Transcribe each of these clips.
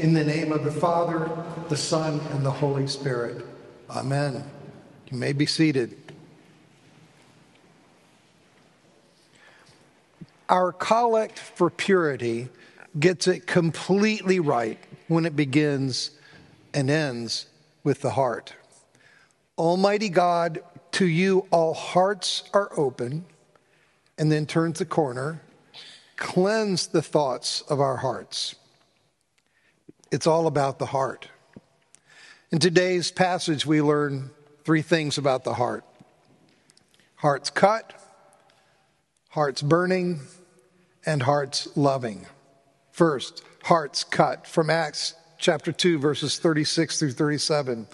In the name of the Father, the Son, and the Holy Spirit. Amen. You may be seated. Our collect for purity gets it completely right when it begins and ends with the heart. Almighty God, to you all hearts are open, and then turns the corner, cleanse the thoughts of our hearts. It's all about the heart. In today's passage, we learn three things about the heart heart's cut, heart's burning, and heart's loving. First, heart's cut from Acts chapter 2, verses 36 through 37.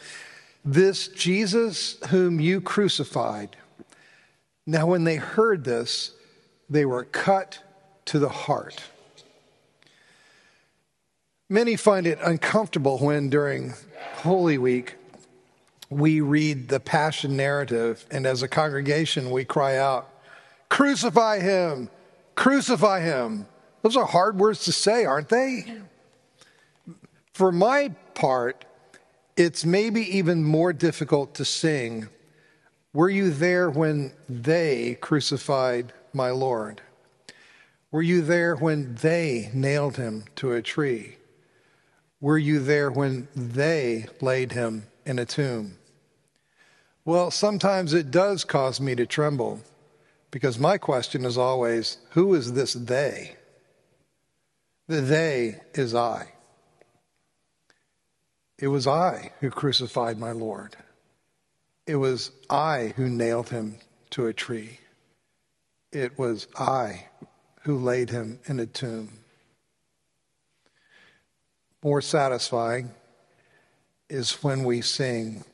This Jesus whom you crucified. Now, when they heard this, they were cut to the heart. Many find it uncomfortable when, during Holy Week, we read the Passion narrative, and as a congregation, we cry out, Crucify him! Crucify him! Those are hard words to say, aren't they? For my part, it's maybe even more difficult to sing, Were you there when they crucified my Lord? Were you there when they nailed him to a tree? Were you there when they laid him in a tomb? Well, sometimes it does cause me to tremble because my question is always who is this they? The they is I. It was I who crucified my Lord. It was I who nailed him to a tree. It was I who laid him in a tomb. More satisfying is when we sing,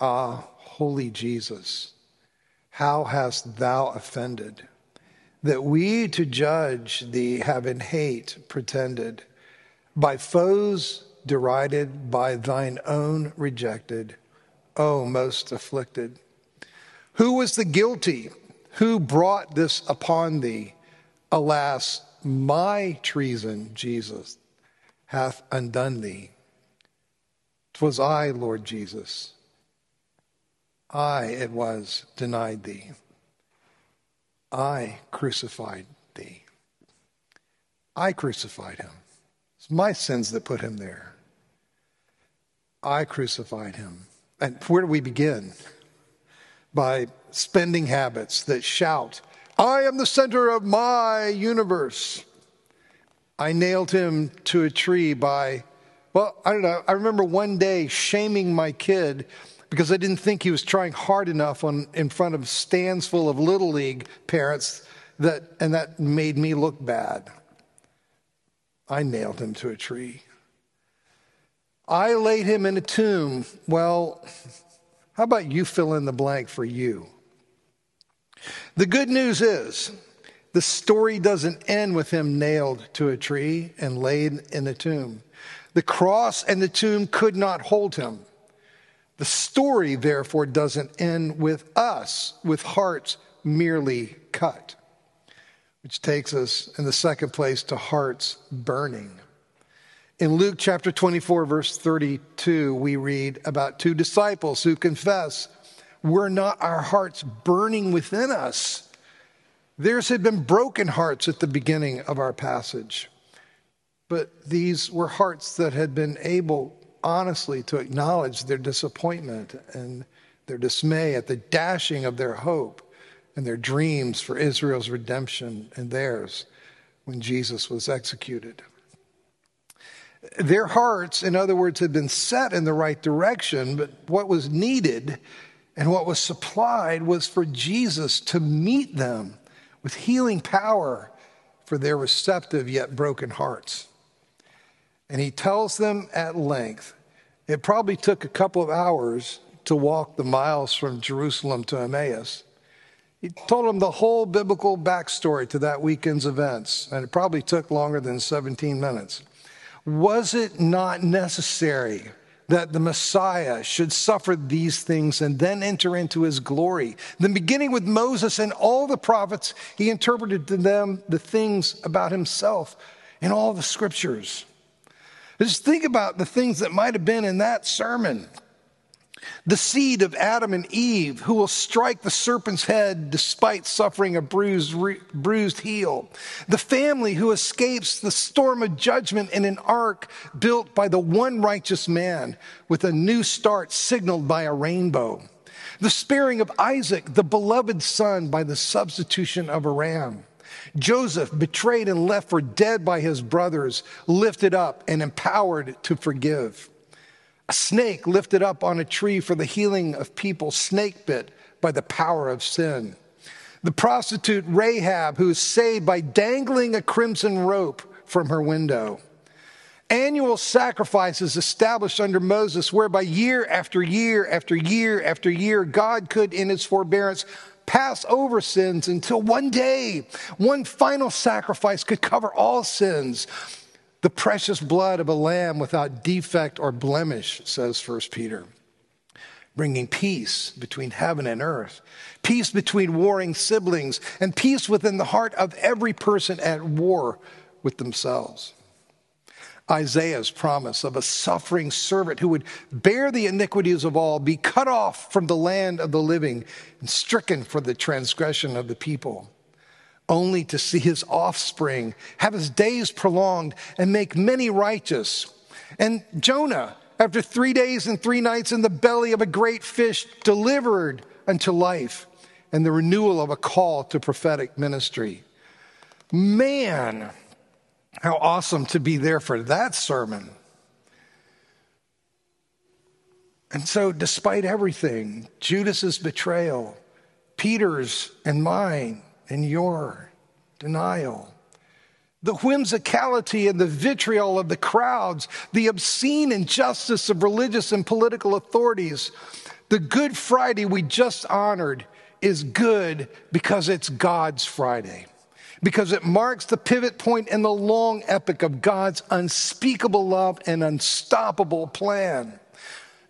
Ah, holy Jesus, how hast thou offended? That we to judge thee have in hate pretended, by foes derided, by thine own rejected, O most afflicted. Who was the guilty? Who brought this upon thee? Alas, my treason, Jesus, hath undone thee. 'Twas I, Lord Jesus. I it was denied thee. I crucified thee. I crucified him. It's my sins that put him there. I crucified him. And where do we begin? By spending habits that shout, I am the center of my universe. I nailed him to a tree by, well, I don't know. I remember one day shaming my kid because I didn't think he was trying hard enough on, in front of stands full of Little League parents, that, and that made me look bad. I nailed him to a tree. I laid him in a tomb. Well, how about you fill in the blank for you? The good news is the story doesn't end with him nailed to a tree and laid in a tomb. The cross and the tomb could not hold him. The story, therefore, doesn't end with us, with hearts merely cut, which takes us in the second place to hearts burning. In Luke chapter 24, verse 32, we read about two disciples who confess, Were not our hearts burning within us? Theirs had been broken hearts at the beginning of our passage. But these were hearts that had been able honestly to acknowledge their disappointment and their dismay at the dashing of their hope and their dreams for Israel's redemption and theirs when Jesus was executed. Their hearts, in other words, had been set in the right direction, but what was needed and what was supplied was for Jesus to meet them with healing power for their receptive yet broken hearts. And he tells them at length it probably took a couple of hours to walk the miles from Jerusalem to Emmaus. He told them the whole biblical backstory to that weekend's events, and it probably took longer than 17 minutes. Was it not necessary that the Messiah should suffer these things and then enter into his glory? Then, beginning with Moses and all the prophets, he interpreted to them the things about himself in all the scriptures. Just think about the things that might have been in that sermon. The seed of Adam and Eve who will strike the serpent's head despite suffering a bruised, bruised heel. The family who escapes the storm of judgment in an ark built by the one righteous man with a new start signaled by a rainbow. The sparing of Isaac, the beloved son, by the substitution of a ram. Joseph, betrayed and left for dead by his brothers, lifted up and empowered to forgive. A snake lifted up on a tree for the healing of people, snake bit by the power of sin. The prostitute Rahab, who is saved by dangling a crimson rope from her window. Annual sacrifices established under Moses, whereby year after year after year after year, God could, in his forbearance, pass over sins until one day, one final sacrifice could cover all sins. The precious blood of a lamb without defect or blemish, says 1 Peter. Bringing peace between heaven and earth, peace between warring siblings, and peace within the heart of every person at war with themselves. Isaiah's promise of a suffering servant who would bear the iniquities of all, be cut off from the land of the living, and stricken for the transgression of the people, only to see his offspring have his days prolonged and make many righteous. And Jonah, after three days and three nights in the belly of a great fish, delivered unto life and the renewal of a call to prophetic ministry. Man, how awesome to be there for that sermon. And so, despite everything, Judas's betrayal, Peter's and mine and your denial, the whimsicality and the vitriol of the crowds, the obscene injustice of religious and political authorities, the Good Friday we just honored is good because it's God's Friday because it marks the pivot point in the long epic of God's unspeakable love and unstoppable plan.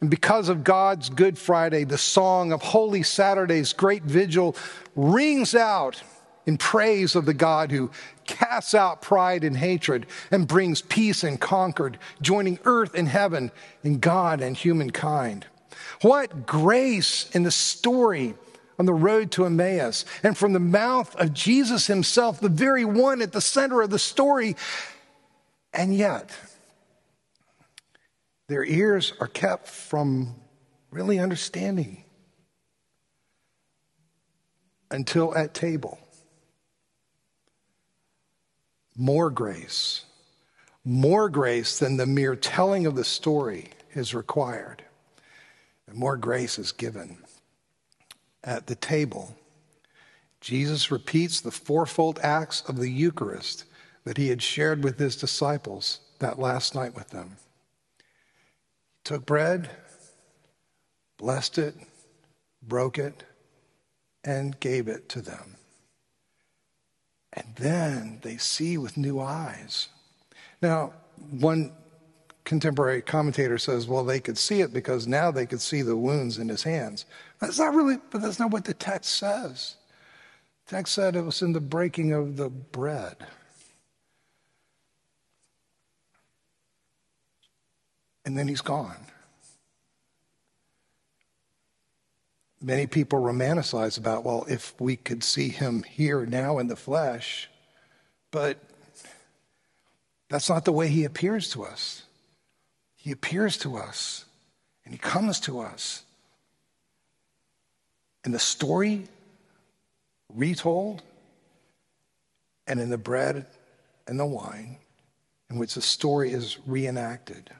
And because of God's Good Friday, the song of Holy Saturday's great vigil rings out in praise of the God who casts out pride and hatred and brings peace and concord, joining earth and heaven in God and humankind. What grace in the story on the road to Emmaus. And from the mouth of Jesus himself, the very one at the center of the story. And yet, their ears are kept from really understanding until at table. More grace, more grace than the mere telling of the story is required, and more grace is given at the table, Jesus repeats the fourfold acts of the Eucharist that he had shared with his disciples that last night with them. Took bread, blessed it, broke it, and gave it to them. And then they see with new eyes. Now, one contemporary commentator says, well, they could see it because now they could see the wounds in his hands. That's not really, but that's not what the text says. The text said it was in the breaking of the bread. And then he's gone. Many people romanticize about, well, if we could see him here now in the flesh, but that's not the way he appears to us. He appears to us and he comes to us. In the story retold, and in the bread and the wine, in which the story is reenacted.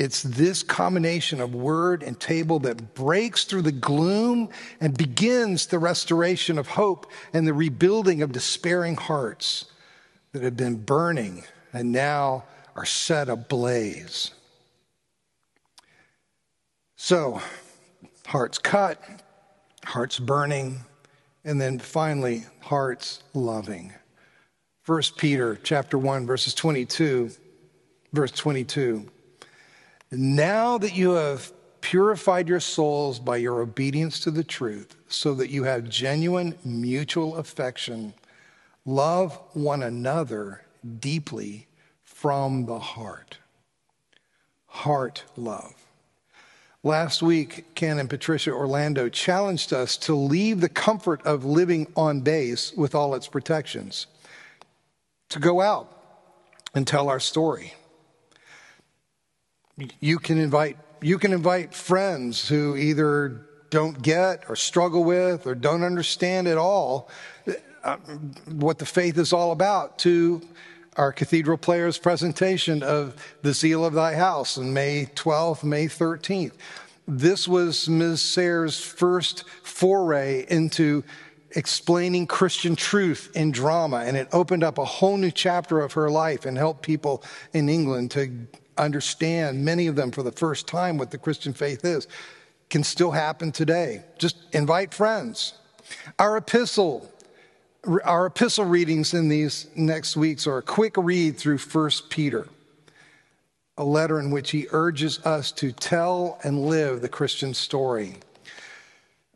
It's this combination of word and table that breaks through the gloom and begins the restoration of hope and the rebuilding of despairing hearts that have been burning and now are set ablaze. So, hearts cut, hearts burning, and then finally, hearts loving. 1 Peter chapter 1 verses 22 verse 22 Now that you have purified your souls by your obedience to the truth so that you have genuine mutual affection love one another deeply from the heart heart love. Last week, Ken and Patricia Orlando challenged us to leave the comfort of living on base with all its protections, to go out and tell our story. You can invite, you can invite friends who either don't get or struggle with or don't understand at all uh, what the faith is all about to our cathedral players presentation of the zeal of thy house on May 12th, May 13th. This was Ms. sayers first foray into explaining Christian truth in drama, and it opened up a whole new chapter of her life and helped people in England to understand, many of them for the first time, what the Christian faith is. Can still happen today. Just invite friends. Our epistle our epistle readings in these next weeks are a quick read through 1 Peter, a letter in which he urges us to tell and live the Christian story.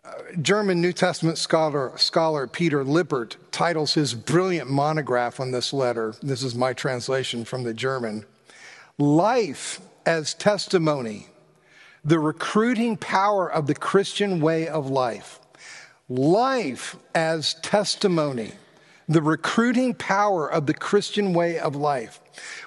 Uh, German New Testament scholar, scholar Peter Lippert titles his brilliant monograph on this letter. This is my translation from the German Life as Testimony, the recruiting power of the Christian way of life life as testimony, the recruiting power of the Christian way of life.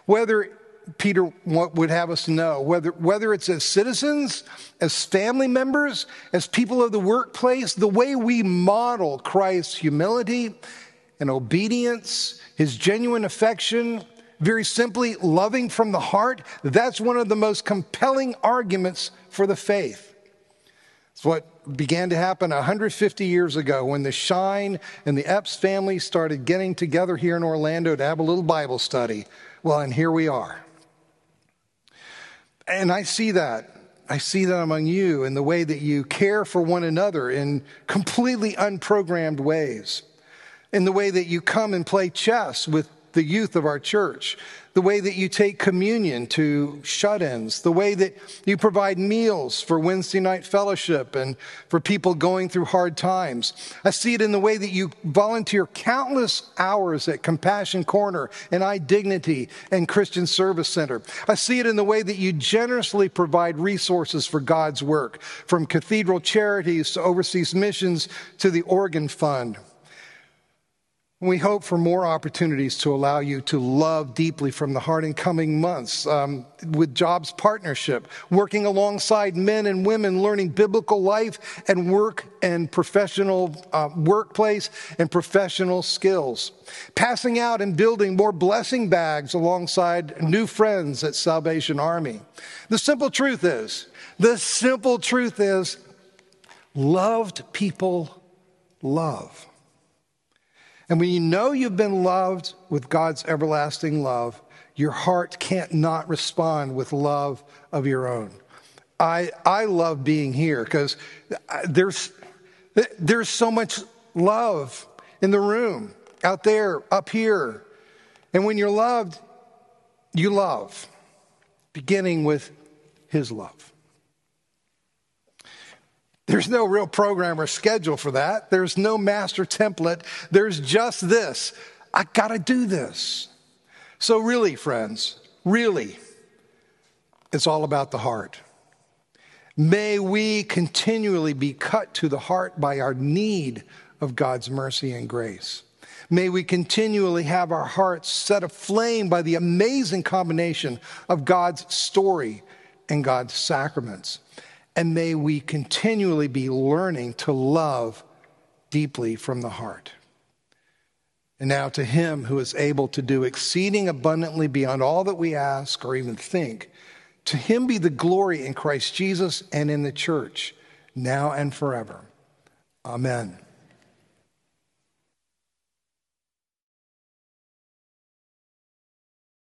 Whether Peter would have us know, whether, whether it's as citizens, as family members, as people of the workplace, the way we model Christ's humility and obedience, his genuine affection, very simply loving from the heart, that's one of the most compelling arguments for the faith. It's what began to happen 150 years ago when the Shine and the Epps family started getting together here in Orlando to have a little Bible study. Well, and here we are. And I see that. I see that among you in the way that you care for one another in completely unprogrammed ways, in the way that you come and play chess with the youth of our church, the way that you take communion to shut ins, the way that you provide meals for Wednesday night fellowship and for people going through hard times. I see it in the way that you volunteer countless hours at Compassion Corner and iDignity and Christian Service Center. I see it in the way that you generously provide resources for God's work, from cathedral charities to overseas missions to the Organ Fund. We hope for more opportunities to allow you to love deeply from the heart in coming months um, with Jobs Partnership, working alongside men and women, learning biblical life and work and professional uh, workplace and professional skills, passing out and building more blessing bags alongside new friends at Salvation Army. The simple truth is, the simple truth is, loved people love. And when you know you've been loved with God's everlasting love, your heart can't not respond with love of your own. I, I love being here because uh, there's, there's so much love in the room, out there, up here. And when you're loved, you love, beginning with His love. There's no real program or schedule for that. There's no master template. There's just this. I got to do this. So, really, friends, really, it's all about the heart. May we continually be cut to the heart by our need of God's mercy and grace. May we continually have our hearts set aflame by the amazing combination of God's story and God's sacraments. And may we continually be learning to love deeply from the heart. And now to him who is able to do exceeding abundantly beyond all that we ask or even think, to him be the glory in Christ Jesus and in the church, now and forever. Amen.